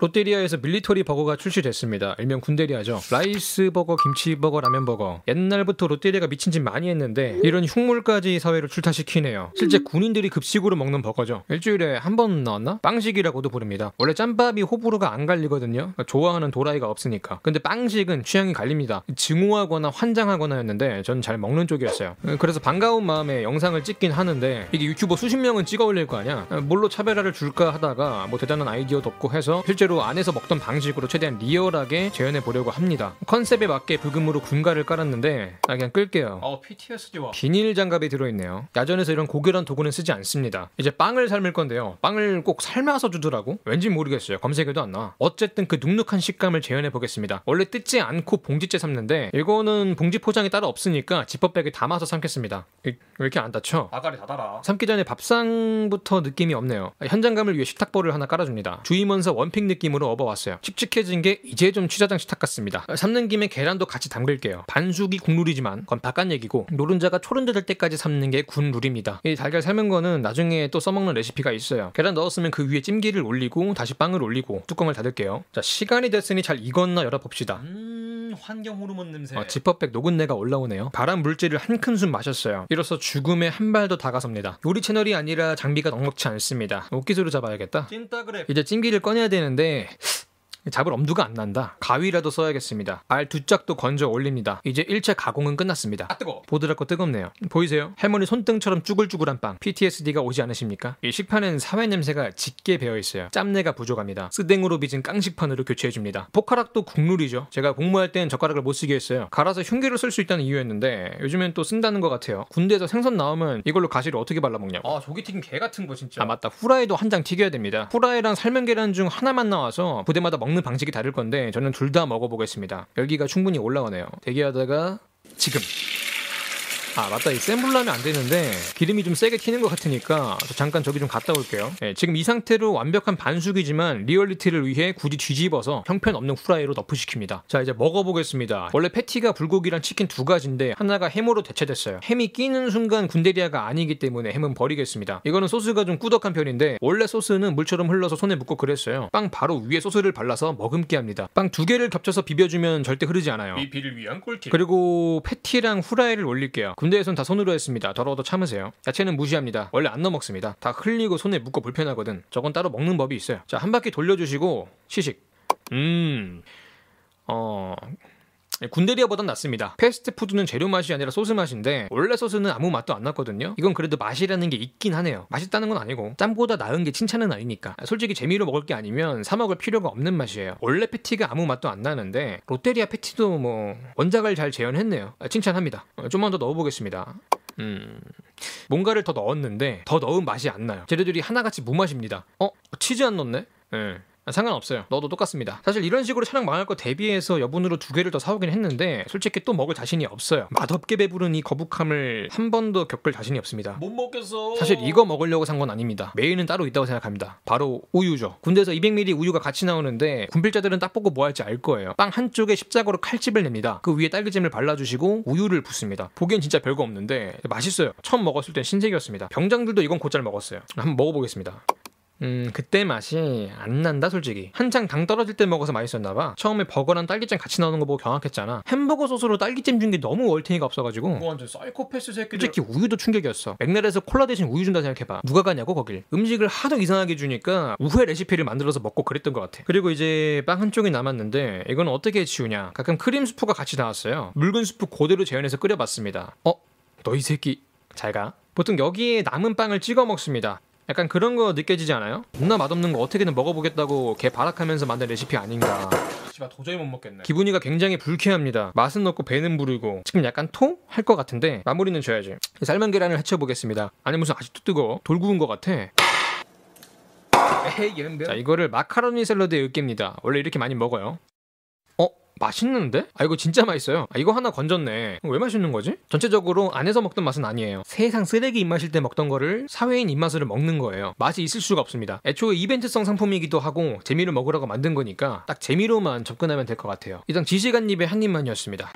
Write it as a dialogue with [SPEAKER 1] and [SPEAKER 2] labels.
[SPEAKER 1] 롯데리아에서 밀리터리 버거가 출시됐습니다. 일명 군대리아죠. 라이스 버거, 김치 버거, 라면 버거. 옛날부터 롯데리아가 미친 짓 많이 했는데 이런 흉물까지 사회로 출타시키네요. 실제 군인들이 급식으로 먹는 버거죠. 일주일에 한 번 나왔나? 빵식이라고도 부릅니다. 원래 짬밥이 호불호가 안 갈리거든요. 좋아하는 도라이가 없으니까. 근데 빵식은 취향이 갈립니다. 증오하거나 환장하거나였는데 전 잘 먹는 쪽이었어요. 그래서 반가운 마음에 영상을 찍긴 하는데 이게 유튜버 수십 명은 찍어 올릴 거 아니야? 뭘로 차별화를 줄까 하다가 뭐 대단한 아이디어도 없고 해서 실제로 안에서 먹던 방식으로 최대한 리얼하게 재현해 보려고 합니다. 컨셉에 맞게 브금으로 군가를 깔았는데 아 그냥 끌게요.
[SPEAKER 2] 어 PTSD와
[SPEAKER 1] 비닐 장갑이 들어있네요. 야전에서 이런 고결한 도구는 쓰지 않습니다. 이제 빵을 삶을 건데요. 빵을 꼭 삶아서 주더라고. 왠지 모르겠어요. 검색해도 안 나. 어쨌든 그 눅눅한 식감을 재현해 보겠습니다. 원래 뜯지 않고 봉지째 삶는데 이거는 봉지 포장이 따로 없으니까 지퍼백에 담아서 삶겠습니다. 이- 왜 이렇게 안 닫혀?
[SPEAKER 2] 아가리 닫아라
[SPEAKER 1] 삶기 전에 밥상부터 느낌이 없네요. 현장감을 위해 식탁볼을 하나 깔아줍니다. 주임원사 원픽 느낌 으로 업어왔어요. 칙칙해진 게 이제 좀 취자장 식 탁 같습니다. 삶는 김에 계란도 같이 담글게요. 반숙이 국룰이지만 그건 바깥 얘기고 노른자가 초른자 될 때까지 삶는 게 군 룰입니다. 이 달걀 삶은 거는 나중에 또 써먹는 레시피가 있어요. 계란 넣었으면 그 위에 찜기를 올리고 다시 빵을 올리고 뚜껑을 닫을게요. 자 시간이 됐으니 잘 익었나 열어봅시다.
[SPEAKER 2] 음 환경 호르몬 냄새
[SPEAKER 1] 어, 지퍼백 녹은내가 올라오네요. 발암 물질을 한 큰술 마셨어요. 이로써 죽음에 한 발 더 다가섭니다. 요리 채널이 아니라 장비가 넉넉치 않습니다. 옷기술로 잡아야겠다.
[SPEAKER 2] 찐따 그래
[SPEAKER 1] 이제 찜기를 꺼내야 되는데 잡을 엄두가 안 난다. 가위라도 써야겠습니다. 알 두 짝도 건져 올립니다. 이제 1차 가공은 끝났습니다.
[SPEAKER 2] 아 뜨거
[SPEAKER 1] 보드랍고 뜨겁네요. 보이세요? 할머니 손등처럼 쭈글쭈글한 빵. PTSD가 오지 않으십니까? 이 식판엔 사회 냄새가 짙게 배어 있어요. 짬내가 부족합니다. 쓰댕으로 빚은 깡식판으로 교체해 줍니다. 포카락도 국룰이죠. 제가 복무할 땐 젓가락을 못 쓰게 했어요. 갈아서 흉기로 쓸수 있다는 이유였는데 요즘엔 또 쓴다는 것 같아요. 군대에서 생선 나오면 이걸로 가시를 어떻게 발라 먹냐고.
[SPEAKER 2] 아 조기 튀김 개 같은 거 진짜
[SPEAKER 1] 아 맞다 후라이도 한 장 튀겨야 됩니다 후라이랑 삶은 계란 중 하나만 나와서 부대마다 먹는 방식이 다를 건데 저는 둘 다 먹어보겠습니다. 열기가 충분히 올라오네요. 대기하다가 지금 아 맞다. 이 센 불로 하면 안 되는데 기름이 좀 세게 튀는 것 같으니까 저 잠깐 저기 좀 갔다 올게요. 예, 지금 이 상태로 완벽한 반숙이지만 리얼리티를 위해 굳이 뒤집어서 형편없는 후라이로 nerf시킵니다. 자 이제 먹어보겠습니다. 원래 패티가 불고기랑 치킨 두 가지인데 하나가 햄으로 대체됐어요. 햄이 끼는 순간 군대리아가 아니기 때문에 햄은 버리겠습니다. 이거는 소스가 좀 꾸덕한 편인데 원래 소스는 물처럼 흘러서 손에 묻고 그랬어요. 빵 바로 위에 소스를 발라서 머금게 합니다. 빵 두 개를 겹쳐서 비벼주면 절대 흐르지 않아요. 그리고 패티랑 후라이를 올릴게요. 군대에선 다 손으로 했습니다. 더러워도 참으세요. 야채는 무시합니다. 원래 안 넣어 먹습니다. 다 흘리고 손에 묻고 불편하거든. 저건 따로 먹는 법이 있어요. 자, 한 바퀴 돌려주시고 시식. 음, 어. 군대리아보단 낫습니다. 패스트푸드는 재료 맛이 아니라 소스 맛인데 원래 소스는 아무 맛도 안 났거든요. 이건 그래도 맛이라는 게 있긴 하네요. 맛있다는 건 아니고 짬보다 나은 게 칭찬은 아니니까. 솔직히 재미로 먹을 게 아니면 사 먹을 필요가 없는 맛이에요. 원래 패티가 아무 맛도 안 나는데 롯데리아 패티도 뭐 원작을 잘 재현했네요. 아, 칭찬합니다. 어, 좀만 더 넣어보겠습니다. 음, 뭔가를 더 넣었는데 더 넣은 맛이 안 나요. 재료들이 하나같이 무맛입니다. 어? 치즈 안 넣네? 예. 아, 상관없어요. 넣어도 똑같습니다. 사실 이런 식으로 촬영 망할 거 대비해서 여분으로 두 개를 더 사오긴 했는데 솔직히 또 먹을 자신이 없어요. 맛없게 배부른 이 거북함을 한 번도 겪을 자신이 없습니다.
[SPEAKER 2] 못 먹겠어
[SPEAKER 1] 사실 이거 먹으려고 산 건 아닙니다. 메인은 따로 있다고 생각합니다. 바로 우유죠. 군대에서 200ml 우유가 같이 나오는데 군필자들은 딱 보고 뭐 할지 알 거예요. 빵 한쪽에 십자가로 칼집을 냅니다. 그 위에 딸기잼을 발라주시고 우유를 붓습니다. 보기엔 진짜 별거 없는데 맛있어요. 처음 먹었을 땐 신세계였습니다. 병장들도 이건 곧잘 먹었어요. 한번 먹어보겠습니다. 음 그때 맛이 안 난다 솔직히 한창 당 떨어질 때 먹어서 맛있었나봐 처음에 버거랑 딸기잼 같이 나오는 거 보고 경악했잖아 햄버거 소스로 딸기잼 준 게 너무 얼탱이가 없어가지고
[SPEAKER 2] 뭐 완전 사이코패스 새끼들
[SPEAKER 1] 솔직히 우유도 충격이었어. 맥날에서 콜라 대신 우유 준다 생각해봐. 누가 가냐고 거길. 음식을 하도 이상하게 주니까 우회 레시피를 만들어서 먹고 그랬던 것 같아. 그리고 이제 빵 한쪽이 남았는데 이건 어떻게 치우냐. 가끔 크림 스프가 같이 나왔어요. 묽은 스프 그대로 재현해서 끓여봤습니다. 어? 너 이 새끼 잘 가. 보통 여기에 남은 빵을 찍어 먹습니다. 약간 그런 거 느껴지지 않아요? 존나 맛없는 거 어떻게든 먹어보겠다고 개 발악하면서 만든 레시피 아닌가.
[SPEAKER 2] 씨발 도저히 못 먹겠네
[SPEAKER 1] 기분이가 굉장히 불쾌합니다. 맛은 없고 배는 부르고 지금 약간 토? 할 것 같은데 마무리는 줘야지. 삶은 계란을 해쳐보겠습니다. 아니 무슨 아직도 뜨거? 돌 구운 것 같아.
[SPEAKER 2] 에헤이 연병
[SPEAKER 1] 자 이거를 마카로니 샐러드에 으깹니다. 원래 이렇게 많이 먹어요. 어? 맛있는데? 아 이거 진짜 맛있어요. 아 이거 하나 건졌네. 왜 맛있는 거지? 전체적으로 안에서 먹던 맛은 아니에요. 세상 쓰레기 입맛일 때 먹던 거를 사회인 입맛으로 먹는 거예요. 맛이 있을 수가 없습니다. 애초에 이벤트성 상품이기도 하고 재미를 먹으라고 만든 거니까 딱 재미로만 접근하면 될 것 같아요. 이상 지시간 입의 한 입만이었습니다.